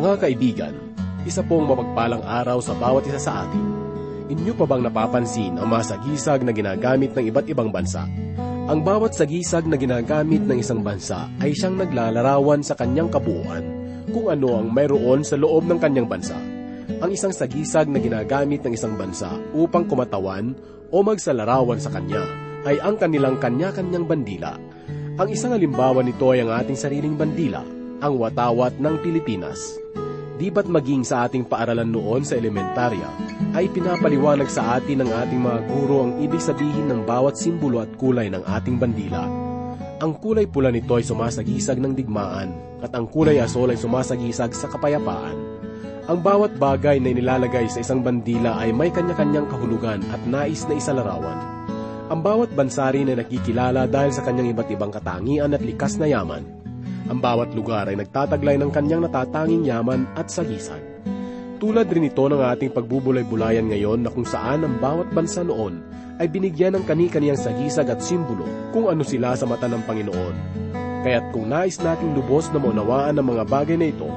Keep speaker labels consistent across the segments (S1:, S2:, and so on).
S1: Mga kaibigan, isa pong mapagpalang araw sa bawat isa sa atin. Inyo pa bang napapansin ang mga sagisag na ginagamit ng iba't ibang bansa? Ang bawat sagisag na ginagamit ng isang bansa ay siyang naglalarawan sa kanyang kabuuan kung ano ang mayroon sa loob ng kanyang bansa. Ang isang sagisag na ginagamit ng isang bansa upang kumatawan o magsalarawan sa kanya ay ang kanilang kanya-kanyang bandila. Ang isang halimbawa nito ay ang ating sariling bandila, ang watawat ng Pilipinas. Di ba't maging sa ating paaralan noon sa elementarya, ay pinapaliwanag sa atin ng ating mga guro ang ibig sabihin ng bawat simbolo at kulay ng ating bandila. Ang kulay pula nito ay sumasagisag ng digmaan, at ang kulay asol ay sumasagisag sa kapayapaan. Ang bawat bagay na inilalagay sa isang bandila ay may kanya-kanyang kahulugan at nais na isalarawan. Ang bawat bansa rin ay nakikilala dahil sa kanyang iba't ibang katangian at likas na yaman. Ang bawat lugar ay nagtataglay ng kanyang natatanging yaman at sagisag. Tulad rin ito ng ating pagbubulay-bulayan ngayon na kung saan ang bawat bansa noon ay binigyan ng kani-kaniyang sagisag at simbolo kung ano sila sa mata ng Panginoon. Kaya't kung nais nating lubos na maunawaan ang mga bagay na ito,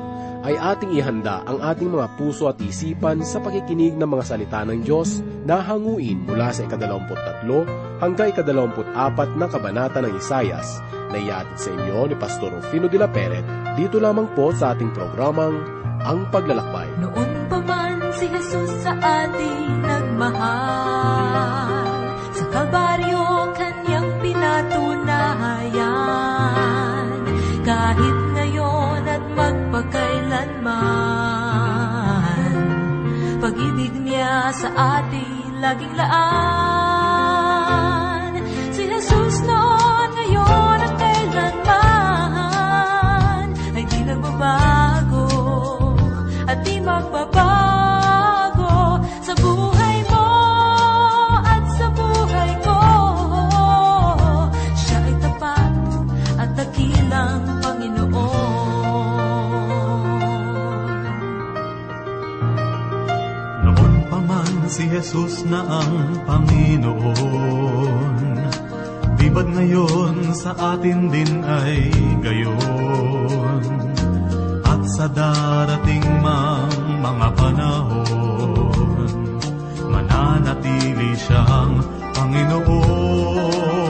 S1: ay ating ihanda ang ating mga puso at isipan sa pakikinig ng mga salita ng Diyos na hanguin mula sa ikadalawamput tatlo hanggang ikadalawamput apat na kabanata ng Isayas na iatid sa inyo ni Pastor Rufino de la Peret dito lamang po sa ating programang Ang Paglalakbay.
S2: Noon pa man si Jesus sa ating nagmahal Sa Kalbaryo kanyang pinatunayan Kahit at magpakailanman Pag-ibig niya sa ating laging laan Jesus
S3: na ang Panginoon. Di ngayon sa atin din ay gayon. At sa darating mang mga panahon Mananatili siyang Panginoon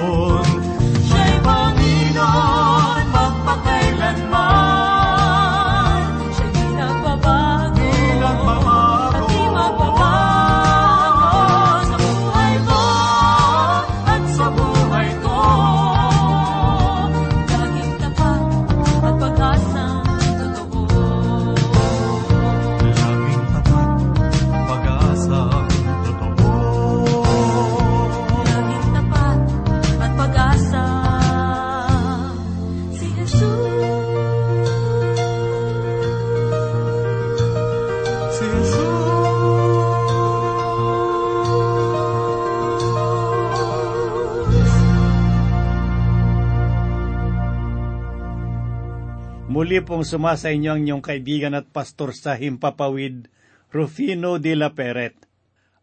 S4: Pong sumasa inyo ang inyong kaibigan at pastor sa Himpapawid, Rufino de la Peret.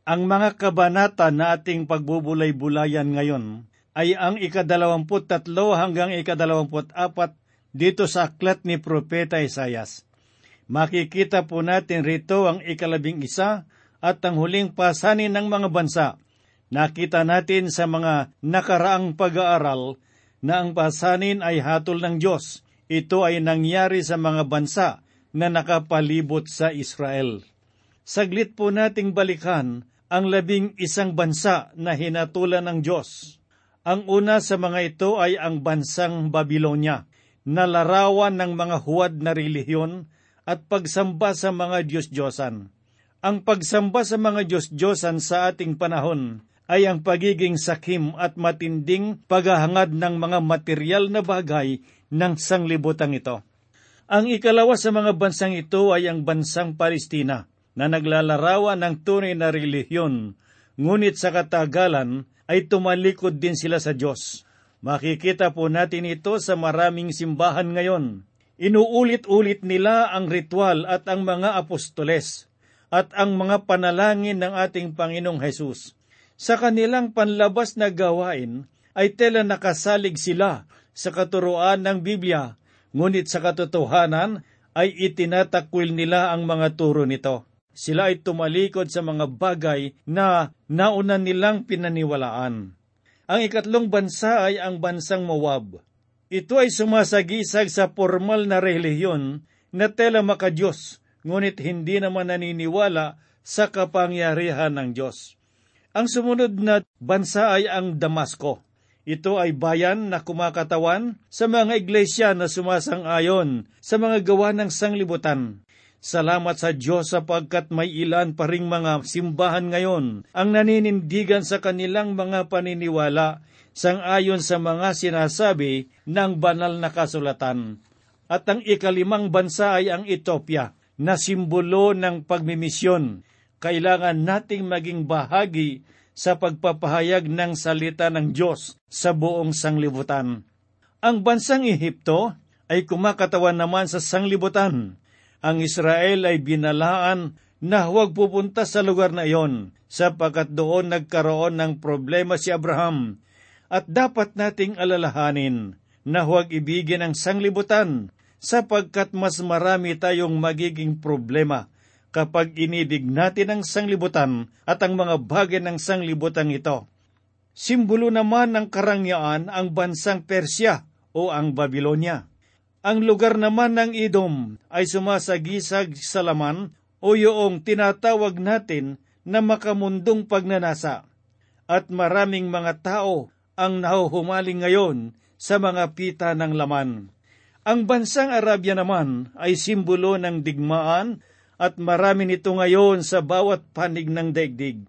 S4: Ang mga kabanata na ating pagbubulay-bulayan ngayon ay ang ikadalawamput tatlo hanggang ikadalawamput apat dito sa aklat ni Propeta Isayas. Makikita po natin rito ang ikalabing isa at ang huling pasanin ng mga bansa. Nakita natin sa mga nakaraang pag-aaral na ang pasanin ay hatol ng Diyos. Ito ay nangyari sa mga bansa na nakapalibot sa Israel. Saglit po nating balikan ang labing isang bansa na hinatulan ng Diyos. Ang una sa mga ito ay ang bansang Babilonya, na larawan ng mga huwad na relihiyon at pagsamba sa mga Diyos-Diyosan. Ang pagsamba sa mga Diyos-Diyosan sa ating panahon ay ang pagiging sakim at matinding paghahangad ng mga material na bagay ng sanglibutang ito. Ang ikalawa sa mga bansang ito ay ang bansang Palestina na naglalarawan ng tunay na relihiyon, ngunit sa katagalan ay tumalikod din sila sa Diyos. Makikita po natin ito sa maraming simbahan ngayon. Inuulit-ulit nila ang ritual at ang mga apostoles at ang mga panalangin ng ating Panginoong Hesus. Sa kanilang panlabas na gawain ay tela nakasalig sila sa katuruan ng Biblia, ngunit sa katotohanan ay itinatakwil nila ang mga turo nito. Sila ay tumalikod sa mga bagay na nauna nilang pinaniwalaan. Ang ikatlong bansa ay ang bansang Moab. Ito ay sumasagisag sa formal na relihiyon na tela makadiyos, ngunit hindi naman naniniwala sa kapangyarihan ng Diyos. Ang sumunod na bansa ay ang Damasco. Ito ay bayan na kumakatawan sa mga iglesia na sumasang-ayon sa mga gawa ng sanglibutan. Salamat sa Diyos sapagkat may ilan pa ring mga simbahan ngayon ang naninindigan sa kanilang mga paniniwala sang-ayon sa mga sinasabi ng banal na kasulatan. At ang ikalimang bansa ay ang Ethiopia, na simbolo ng pagmimisyon. Kailangan nating maging bahagi sa pagpapahayag ng salita ng Diyos sa buong sanglibutan. Ang bansang Ehipto ay kumakatawan naman sa sanglibutan. Ang Israel ay binalaan na huwag pupunta sa lugar na iyon sapagkat doon nagkaroon ng problema si Abraham. At dapat nating alalahanin na huwag ibigin ang sanglibutan sapagkat mas marami tayong magiging problema kapag inibig natin ang sanglibutan at ang mga bagay ng sanglibutan ito. Simbolo naman ng karangyaan ang bansang Persya o ang Babylonia. Ang lugar naman ng Idom ay sumasagisag sa laman o yung tinatawag natin na makamundong pagnanasa. At maraming mga tao ang nahuhumaling ngayon sa mga pita ng laman. Ang bansang Arabia naman ay simbolo ng digmaan at marami nito ngayon sa bawat panig ng daigdig.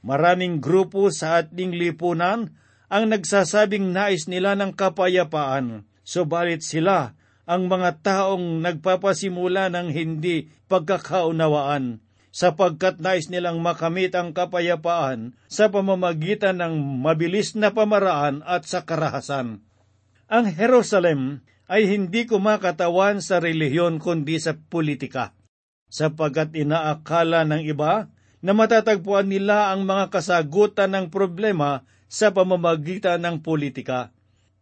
S4: Maraming grupo sa ating lipunan ang nagsasabing nais nila ng kapayapaan, subalit sila ang mga taong nagpapasimula ng hindi pagkakaunawaan sapagkat nais nilang makamit ang kapayapaan sa pamamagitan ng mabilis na pamaraan at sa karahasan. Ang Jerusalem ay hindi kumakatawan sa relihiyon kundi sa politika, sapagkat inaakala ng iba na matatagpuan nila ang mga kasagutan ng problema sa pamamagitan ng politika.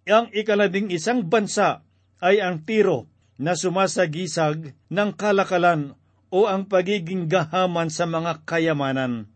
S4: Ang ikalabing isang bansa ay ang tiro na sumasagisag ng kalakalan o ang pagiging gahaman sa mga kayamanan.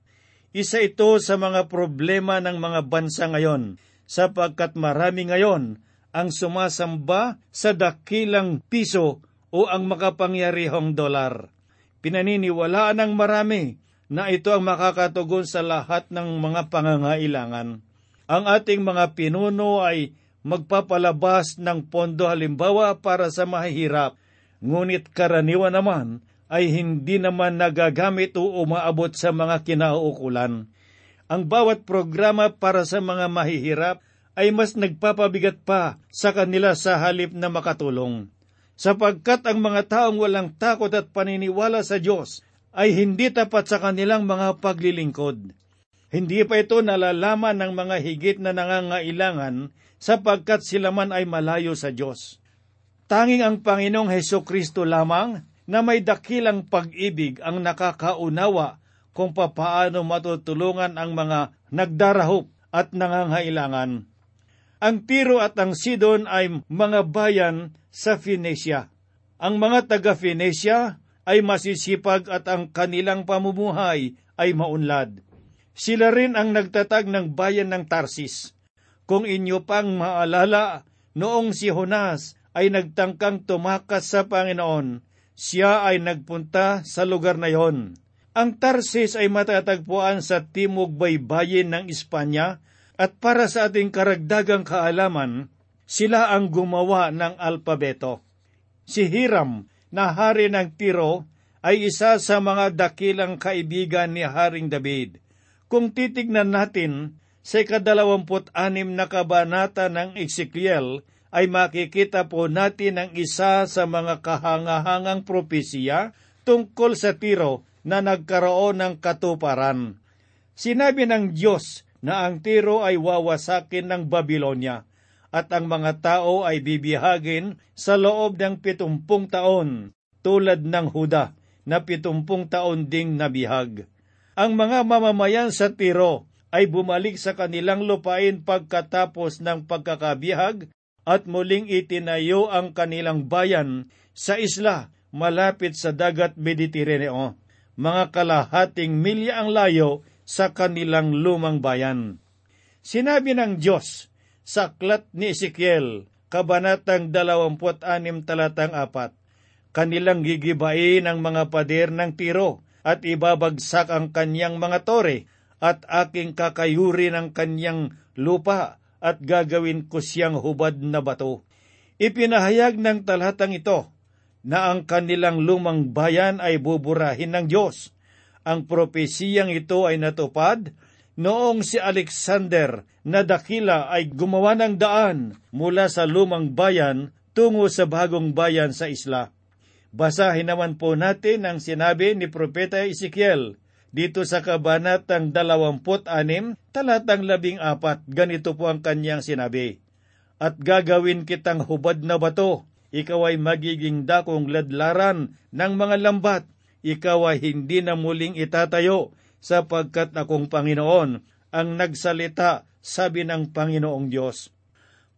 S4: Isa ito sa mga problema ng mga bansa ngayon sapagkat marami ngayon ang sumasamba sa dakilang piso o ang makapangyarihong dolar. Pinaniniwalaan ng marami na ito ang makakatugon sa lahat ng mga pangangailangan. Ang ating mga pinuno ay magpapalabas ng pondo halimbawa para sa mahihirap, ngunit karaniwan naman ay hindi naman nagagamit o umaabot sa mga kinauukulan. Ang bawat programa para sa mga mahihirap ay mas nagpapabigat pa sa kanila sa halip na makatulong. Sapagkat ang mga taong walang takot at paniniwala sa Diyos ay hindi tapat sa kanilang mga paglilingkod. Hindi pa ito nalalaman ng mga higit na nangangailangan sapagkat sila man ay malayo sa Diyos. Tanging ang Panginoong Heso Kristo lamang na may dakilang pag-ibig ang nakakaunawa kung papaano matutulungan ang mga nagdarahop at nangangailangan. Ang Tiro at ang Sidon ay mga bayan sa Phoenicia. Ang mga taga Phoenicia ay masisipag at ang kanilang pamumuhay ay maunlad. Sila rin ang nagtatag ng bayan ng Tarsis kung inyo pang maalala, noong si Jonas ay nagtangkang tumakas sa Panginoon, siya ay nagpunta sa lugar na yon. Ang Tarsis ay matatagpuan sa timog baybayin ng Espanya at para sa ating karagdagang kaalaman, sila ang gumawa ng alpabeto. Si Hiram, na hari ng Tiro, ay isa sa mga dakilang kaibigan ni Haring David. Kung titignan natin, sa ikadalawamput anim na kabanata ng Ezekiel ay makikita po natin ang isa sa mga kahangahangang propesiya tungkol sa Tiro na nagkaroon ng katuparan. Sinabi ng Diyos na ang Tiro ay wawasakin ng Babylonia at ang mga tao ay bibihagin sa loob ng pitumpung taon tulad ng Huda na pitumpung taon ding nabihag. Ang mga mamamayan sa Tiro ay bumalik sa kanilang lupain pagkatapos ng pagkakabihag at muling itinayo ang kanilang bayan sa isla malapit sa dagat Mediterraneo. Mga kalahating milya ang layo sa kanilang lumang bayan. Sinabi ng Diyos sa aklat ni Ezekiel, Kabanatang 26 talatang 4, Kanilang gigibain ang mga pader ng tiro at ibabagsak ang kanyang mga tore at aking kakayuri ng kanyang lupa at gagawin ko siyang hubad na bato. Ipinahayag ng talatang ito na ang kanilang lumang bayan ay buburahin ng Diyos. Ang propesiyang ito ay natupad noong si Alexander na dakila ay gumawa ng daan mula sa lumang bayan tungo sa bagong bayan sa isla. Basahin naman po natin ang sinabi ni Propeta Ezekiel dito sa kabanatang 26, talatang 14, ganito po ang kanyang sinabi. At gagawin kitang hubad na bato, ikaw ay magiging dakong ladlaran ng mga lambat, ikaw ay hindi na muling itatayo, sapagkat akong Panginoon ang nagsalita, sabi ng Panginoong Diyos.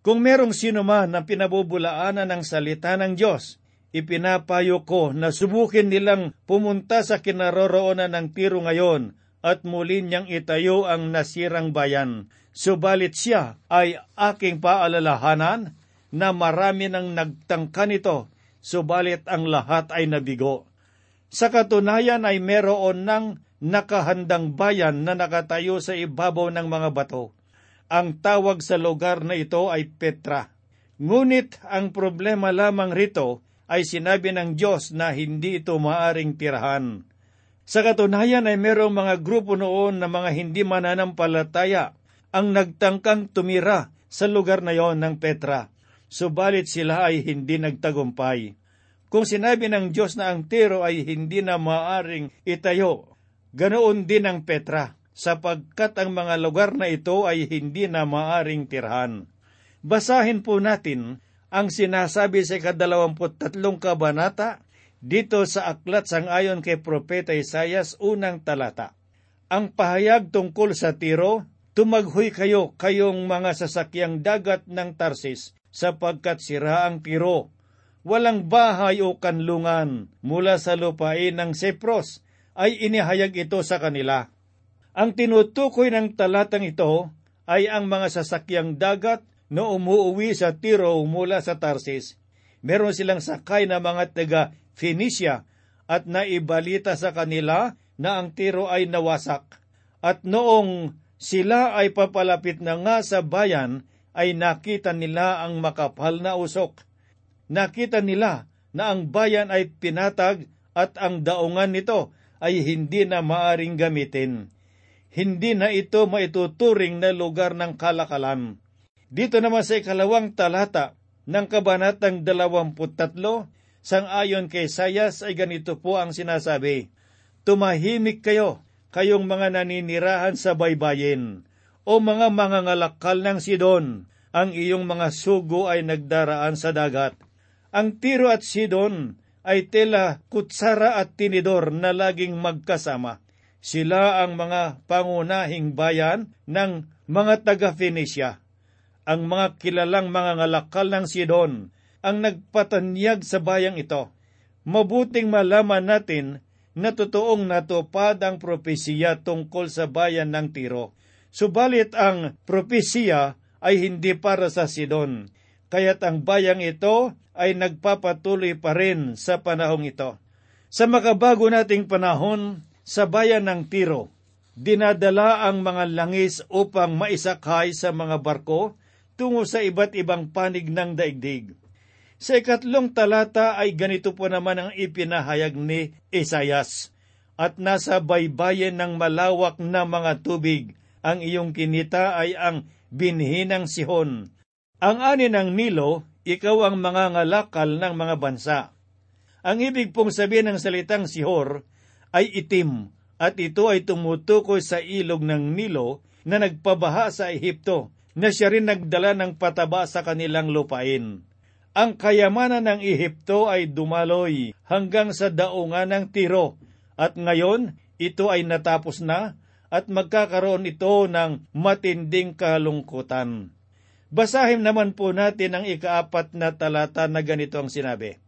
S4: Kung merong sino man na pinabubulaanan ng salita ng Diyos, ipinapayo ko na subukin nilang pumunta sa kinaroroonan ng tiro ngayon at muli niyang itayo ang nasirang bayan. Subalit siya ay aking paalalahanan na marami nang nagtangka nito, subalit ang lahat ay nabigo. Sa katunayan ay meron ng nakahandang bayan na nakatayo sa ibabaw ng mga bato. Ang tawag sa lugar na ito ay Petra. Ngunit ang problema lamang rito ay sinabi ng Diyos na hindi ito maaring tirahan. Sa katunayan ay merong mga grupo noon na mga hindi mananampalataya ang nagtangkang tumira sa lugar na yon ng Petra, subalit sila ay hindi nagtagumpay. Kung sinabi ng Diyos na ang tiro ay hindi na maaring itayo, ganoon din ang Petra, sapagkat ang mga lugar na ito ay hindi na maaring tirhan. Basahin po natin ang sinasabi sa kadalawamput tatlong kabanata dito sa aklat sang ayon kay Propeta Isayas unang talata. Ang pahayag tungkol sa tiro, tumaghoy kayo kayong mga sasakyang dagat ng Tarsis sapagkat sira ang tiro. Walang bahay o kanlungan mula sa lupain ng Sepros ay inihayag ito sa kanila. Ang tinutukoy ng talatang ito ay ang mga sasakyang dagat no umuuwi sa Tiro mula sa Tarsis, meron silang sakay na mga taga Phoenicia at naibalita sa kanila na ang Tiro ay nawasak. At noong sila ay papalapit na nga sa bayan, ay nakita nila ang makapal na usok. Nakita nila na ang bayan ay pinatag at ang daungan nito ay hindi na maaring gamitin. Hindi na ito maituturing na lugar ng kalakalan dito naman sa ikalawang talata ng kabanatang 23, sang-ayon kay Sayas ay ganito po ang sinasabi, Tumahimik kayo, kayong mga naninirahan sa baybayin, o mga mangangalakal ng Sidon, ang iyong mga sugo ay nagdaraan sa dagat. Ang Tiro at Sidon ay tela kutsara at tinidor na laging magkasama. Sila ang mga pangunahing bayan ng mga taga-Phoenicia ang mga kilalang mga ngalakal ng Sidon ang nagpatanyag sa bayang ito. Mabuting malaman natin na totoong natupad ang propesiya tungkol sa bayan ng Tiro. Subalit ang propesiya ay hindi para sa Sidon, kaya't ang bayang ito ay nagpapatuloy pa rin sa panahong ito. Sa makabago nating panahon, sa bayan ng Tiro, dinadala ang mga langis upang maisakay sa mga barko tungo sa iba't ibang panig ng daigdig. Sa ikatlong talata ay ganito po naman ang ipinahayag ni Isayas, At nasa baybayin ng malawak na mga tubig, ang iyong kinita ay ang binhi ng Sihon. Ang ani ng Nilo, ikaw ang mga ngalakal ng mga bansa. Ang ibig pong sabihin ng salitang Sihor ay itim, at ito ay tumutukoy sa ilog ng Nilo na nagpabaha sa Ehipto na siya rin nagdala ng pataba sa kanilang lupain. Ang kayamanan ng Ehipto ay dumaloy hanggang sa daungan ng Tiro at ngayon ito ay natapos na at magkakaroon ito ng matinding kalungkutan. Basahin naman po natin ang ikaapat na talata na ganito ang sinabi.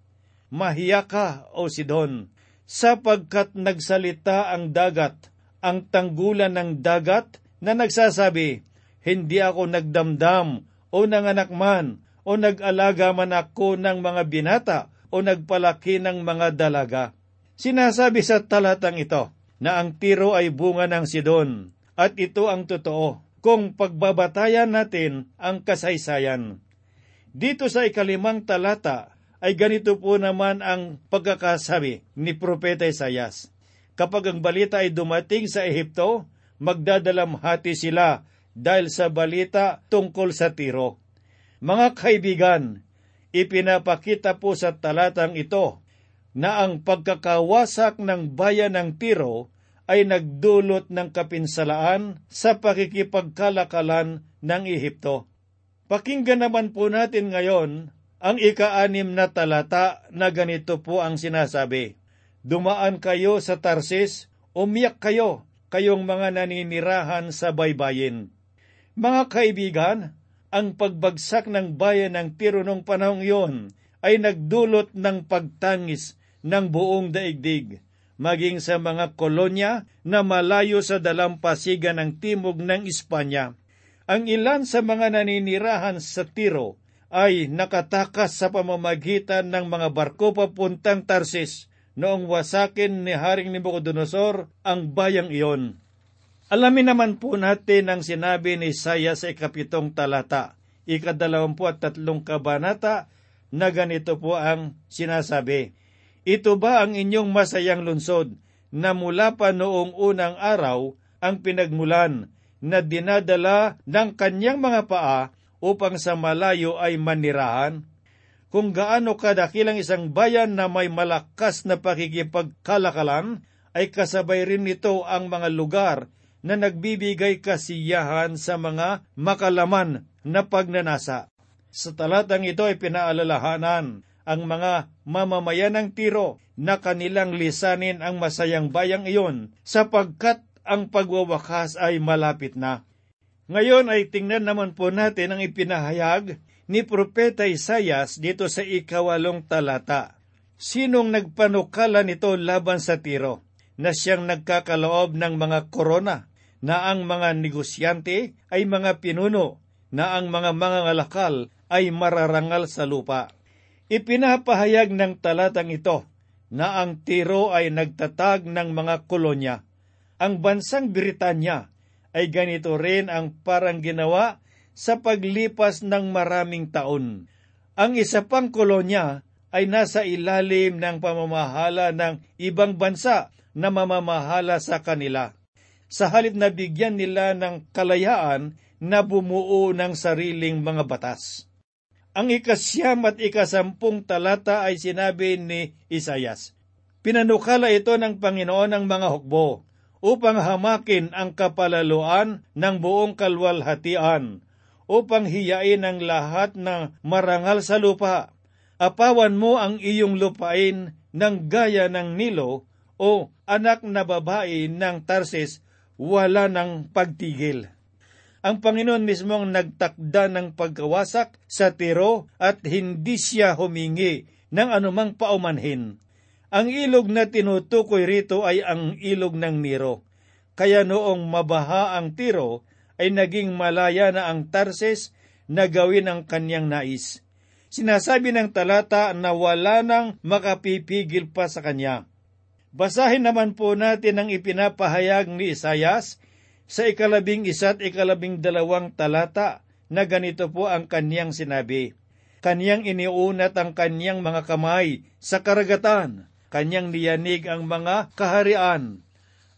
S4: mahiya ka, O Sidon, sapagkat nagsalita ang dagat, ang tanggulan ng dagat na nagsasabi, Hindi ako nagdamdam o nanganak man o nag-alaga man ako ng mga binata o nagpalaki ng mga dalaga. Sinasabi sa talatang ito na ang tiro ay bunga ng Sidon at ito ang totoo kung pagbabatayan natin ang kasaysayan. Dito sa ikalimang talata ay ganito po naman ang pagkakasabi ni Propeta Isayas. Kapag ang balita ay dumating sa Ehipto, magdadalamhati sila dahil sa balita tungkol sa tiro. Mga kaibigan, ipinapakita po sa talatang ito na ang pagkakawasak ng bayan ng Tiro ay nagdulot ng kapinsalaan sa pakikipagkalakalan ng Ehipto. Pakinggan naman po natin ngayon ang ika-anim na talata na ganito po ang sinasabi. Dumaan kayo sa Tarsis, umiyak kayo, kayong mga naninirahan sa baybayin. Mga kaibigan, ang pagbagsak ng bayan ng Tiro noong panahong iyon ay nagdulot ng pagtangis ng buong daigdig, maging sa mga kolonya na malayo sa dalampasigan ng timog ng Espanya. Ang ilan sa mga naninirahan sa Tiro ay nakatakas sa pamamagitan ng mga barko papuntang Tarsis noong wasakin ni Haring Nebuchadnezzar ang bayang iyon. Alamin naman po natin ang sinabi ni Isaiah sa ikapitong talata, ikadalawampu at tatlong kabanata, na ganito po ang sinasabi. Ito ba ang inyong masayang lunsod na mula pa noong unang araw ang pinagmulan na dinadala ng kanyang mga paa upang sa malayo ay manirahan? Kung gaano kadakilang isang bayan na may malakas na pakikipagkalakalan, ay kasabay rin nito ang mga lugar na nagbibigay kasiyahan sa mga makalaman na pagnanasa. Sa talatang ito ay pinaalalahanan ang mga mamamayan ng Tiro na kanilang lisanin ang masayang bayang iyon sapagkat ang pagwawakas ay malapit na. Ngayon ay tingnan naman po natin ang ipinahayag ni Propeta Isayas dito sa ikawalong talata. Sinong nagpanukala nito laban sa Tiro na siyang nagkakaloob ng mga korona na ang mga negosyante ay mga pinuno na ang mga mangangalakal ay mararangal sa lupa. Ipinapahayag ng talatang ito na ang Tiro ay nagtatag ng mga kolonya. Ang bansang Britanya ay ganito rin ang parang ginawa sa paglipas ng maraming taon. Ang isa pang kolonya ay nasa ilalim ng pamamahala ng ibang bansa na mamamahala sa kanila. Sa halip na bigyan nila ng kalayaan na bumuo ng sariling mga batas. Ang ikasyam at ikasampung talata ay sinabi ni Isayas, Pinanukala ito ng Panginoon ng mga hukbo upang hamakin ang kapalaluan ng buong kalwalhatian, upang hiyain ang lahat ng marangal sa lupa. Apawan mo ang iyong lupain ng gaya ng Nilo o anak na babae ng Tarsis, wala ng pagtigil. Ang Panginoon mismo ang nagtakda ng pagkawasak sa tiro at hindi siya humingi ng anumang paumanhin. Ang ilog na tinutukoy rito ay ang ilog ng Niro. Kaya noong mabaha ang tiro, ay naging malaya na ang Tarses na gawin ang kanyang nais. Sinasabi ng talata na wala nang makapipigil pa sa kanya. Basahin naman po natin ang ipinapahayag ni Isayas sa ikalabing isa't ikalabing dalawang talata na ganito po ang kanyang sinabi. Kanyang iniunat ang kanyang mga kamay sa karagatan, kanyang niyanig ang mga kaharian.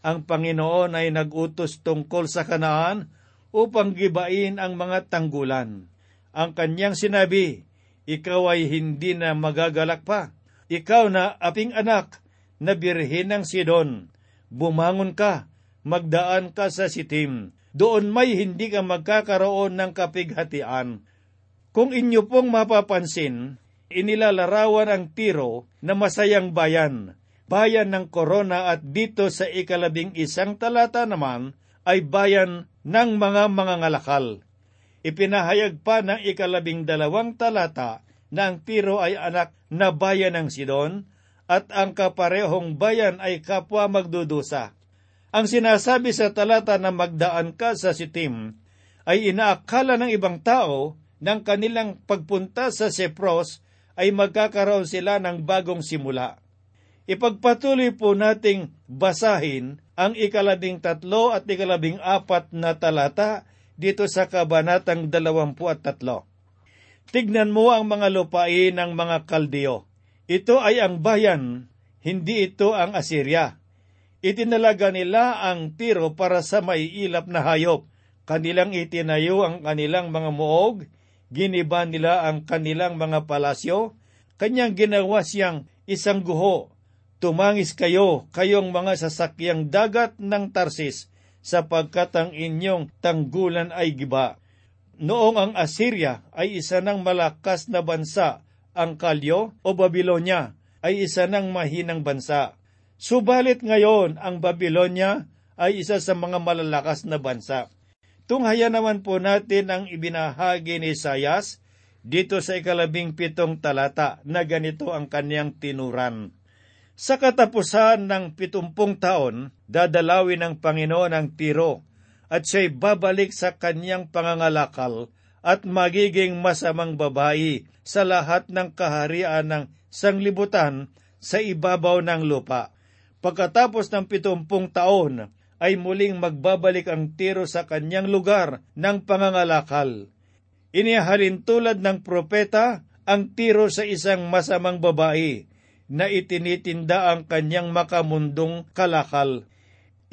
S4: Ang Panginoon ay nagutos tungkol sa kanaan upang gibain ang mga tanggulan. Ang kanyang sinabi, Ikaw ay hindi na magagalak pa. Ikaw na aping anak na birhen ng Sidon. Bumangon ka, magdaan ka sa sitim. Doon may hindi ka magkakaroon ng kapighatian. Kung inyo pong mapapansin, inilalarawan ang tiro na masayang bayan, bayan ng korona at dito sa ikalabing isang talata naman ay bayan ng mga mangangalakal. Ipinahayag pa ng ikalabing dalawang talata na ang Tiro ay anak na bayan ng Sidon at ang kaparehong bayan ay kapwa magdudusa. Ang sinasabi sa talata na magdaan ka sa Sitim ay inaakala ng ibang tao ng kanilang pagpunta sa Sepros ay magkakaroon sila ng bagong simula. Ipagpatuloy po nating basahin ang ikalabing tatlo at ikalabing apat na talata dito sa kabanatang dalawampu at tatlo. Tignan mo ang mga lupain ng mga kaldeo. Ito ay ang bayan, hindi ito ang Assyria. Itinalaga nila ang tiro para sa maiilap na hayop. Kanilang itinayo ang kanilang mga muog, giniba nila ang kanilang mga palasyo, kanyang ginawa siyang isang guho. Tumangis kayo, kayong mga sasakyang dagat ng Tarsis, sapagkat ang inyong tanggulan ay giba. Noong ang Assyria ay isa ng malakas na bansa, ang Kalyo o Babylonia ay isa ng mahinang bansa. Subalit ngayon ang Babylonia ay isa sa mga malalakas na bansa. Tunghaya naman po natin ang ibinahagi ni Sayas dito sa ikalabing pitong talata na ganito ang kanyang tinuran. Sa katapusan ng pitumpung taon, dadalawin ng Panginoon ang tiro at siya'y babalik sa kanyang pangangalakal at magiging masamang babae sa lahat ng kaharian ng sanglibutan sa ibabaw ng lupa. Pagkatapos ng pitumpung taon, ay muling magbabalik ang tiro sa kanyang lugar ng pangangalakal. Inihalin tulad ng propeta ang tiro sa isang masamang babae na itinitinda ang kanyang makamundong kalakal.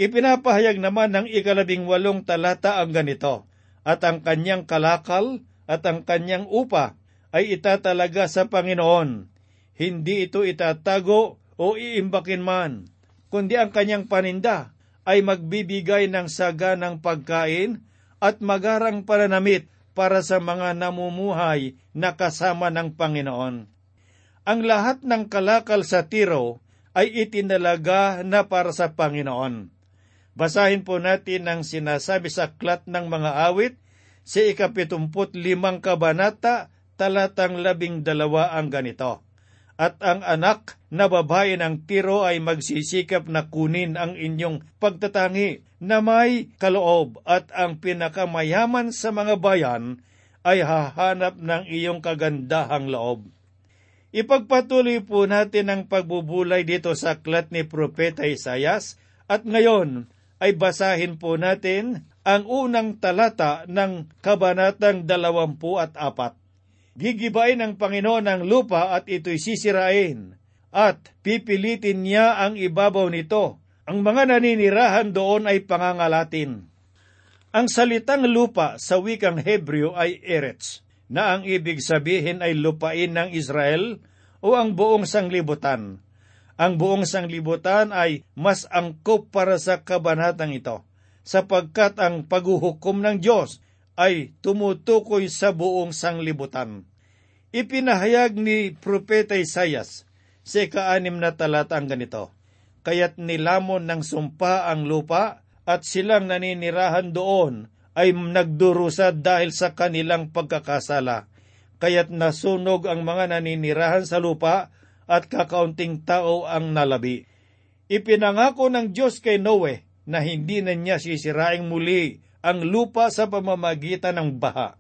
S4: Ipinapahayag naman ng ikalabing walong talata ang ganito, at ang kanyang kalakal at ang kanyang upa ay itatalaga sa Panginoon. Hindi ito itatago o iimbakin man, kundi ang kanyang paninda ay magbibigay ng saga ng pagkain at magarang pananamit para sa mga namumuhay na kasama ng Panginoon. Ang lahat ng kalakal sa Tiro ay itinalaga na para sa Panginoon. Basahin po natin ang sinasabi sa Aklat ng Mga Awit sa ikapitumput limang kabanata, talatang labing dalawa ang ganito. At ang anak na babae ng tiro ay magsisikap na kunin ang inyong pagtatangi na may kaloob at ang pinakamayaman sa mga bayan ay hahanap ng iyong kagandahang loob. Ipagpatuloy po natin ang pagbubulay dito sa aklat ni Propeta Isayas at ngayon ay basahin po natin ang unang talata ng kabanatang dalawampu at apat. Gigibain ng Panginoon ang lupa at ito'y sisirain at pipilitin niya ang ibabaw nito. Ang mga naninirahan doon ay pangangalatin. Ang salitang lupa sa wikang Hebreo ay Eretz, na ang ibig sabihin ay lupain ng Israel o ang buong sanglibutan. Ang buong sanglibutan ay mas angkop para sa kabanatang ito, sapagkat ang paghuhukom ng Diyos ay tumutukoy sa buong sanglibutan. Ipinahayag ni Propeta Isayas sa ikaanim na talata ang ganito, Kaya't nilamon ng sumpa ang lupa at silang naninirahan doon ay nagdurusa dahil sa kanilang pagkakasala. Kaya't nasunog ang mga naninirahan sa lupa at kakaunting tao ang nalabi. Ipinangako ng Diyos kay Noe na hindi na niya sisiraing muli ang lupa sa pamamagitan ng baha.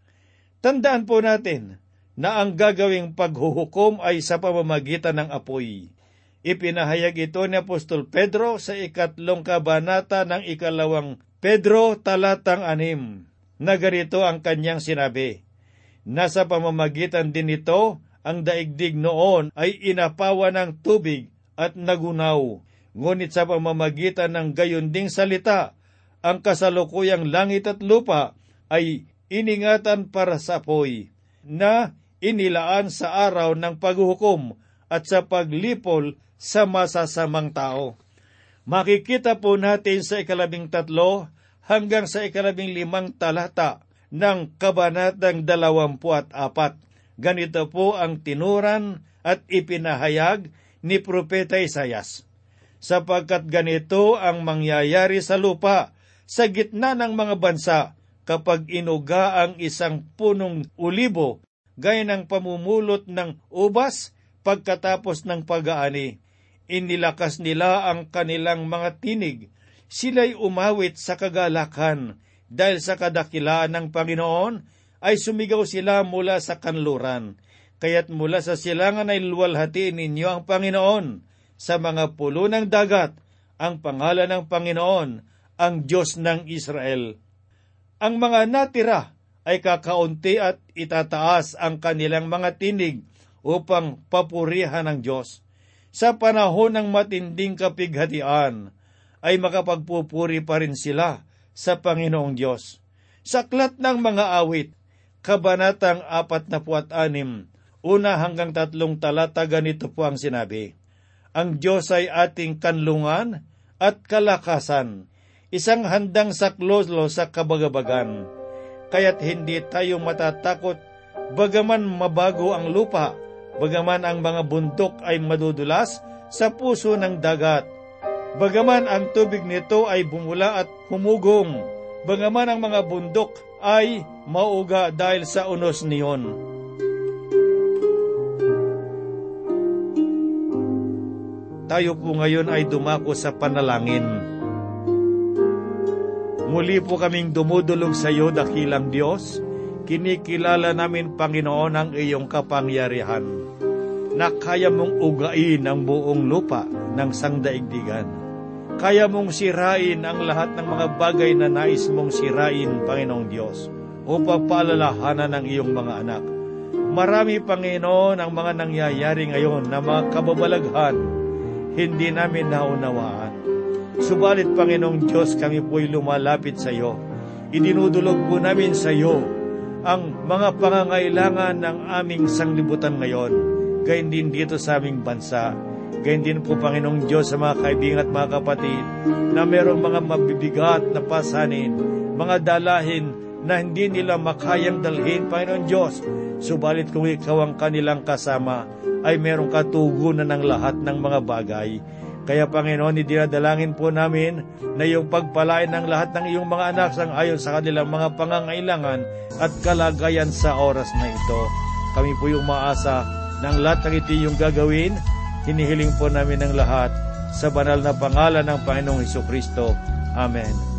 S4: Tandaan po natin na ang gagawing paghuhukom ay sa pamamagitan ng apoy. Ipinahayag ito ni Apostol Pedro sa ikatlong kabanata ng ikalawang Pedro talatang anim, na ganito ang kanyang sinabi, Nasa pamamagitan din nito, ang daigdig noon ay inapawa ng tubig at nagunaw, ngunit sa pamamagitan ng gayunding salita, ang kasalukuyang langit at lupa ay iningatan para sa apoy, na inilaan sa araw ng paghuhukom at sa paglipol sa masasamang tao. Makikita po natin sa ikalabing tatlo hanggang sa ikalabing limang talata ng kabanatang dalawampu at apat. Ganito po ang tinuran at ipinahayag ni Propeta Isayas. Sapagkat ganito ang mangyayari sa lupa sa gitna ng mga bansa kapag inuga ang isang punong ulibo gaya ng pamumulot ng ubas pagkatapos ng pag-aani. Inilakas nila ang kanilang mga tinig. Sila'y umawit sa kagalakan dahil sa kadakilaan ng Panginoon ay sumigaw sila mula sa kanluran. Kaya't mula sa silangan ay luwalhatiin ninyo ang Panginoon sa mga pulo ng dagat, ang pangalan ng Panginoon, ang Diyos ng Israel. Ang mga natira ay kakaunti at itataas ang kanilang mga tinig upang papurihan ng Diyos. Sa panahon ng matinding kapighatian, ay makapagpupuri pa rin sila sa Panginoong Diyos. Saklat ng mga awit, Kabanatang 46, una hanggang tatlong talata ganito po ang sinabi. Ang Diyos ay ating kanlungan at kalakasan, isang handang saklolo sa kabagabagan. Kaya't hindi tayo matatakot bagaman mabago ang lupa, bagaman ang mga bundok ay madudulas sa puso ng dagat, bagaman ang tubig nito ay bumula at humugong, bagaman ang mga bundok ay mauga dahil sa unos niyon. Tayo po ngayon ay dumako sa panalangin. Muli po kaming dumudulog sa iyo, dakilang Diyos. Kinikilala namin, Panginoon, ang iyong kapangyarihan na kaya mong ugain ang buong lupa ng sangdaigdigan. Kaya mong sirain ang lahat ng mga bagay na nais mong sirain, Panginoong Diyos, upang paalalahanan ng iyong mga anak. Marami, Panginoon, ang mga nangyayari ngayon na mga kababalaghan, hindi namin naunawaan. Subalit, Panginoong Diyos, kami po'y lumalapit sa iyo. Idinudulog po namin sa iyo ang mga pangangailangan ng aming sanglibutan ngayon, gayon din dito sa aming bansa. Gayon din po, Panginoong Diyos, sa mga kaibigan at mga kapatid na mayroong mga mabibigat na pasanin, mga dalahin na hindi nila makayang dalhin, Panginoon Diyos. Subalit kung ikaw ang kanilang kasama, ay merong katugunan ng lahat ng mga bagay. Kaya Panginoon, idinadalangin po namin na iyong pagpalain ng lahat ng iyong mga anak sang ayon sa kanilang mga pangangailangan at kalagayan sa oras na ito. Kami po yung maasa ng lahat ng ito yung gagawin. Hinihiling po namin ng lahat sa banal na pangalan ng Panginoong Heso Kristo. Amen.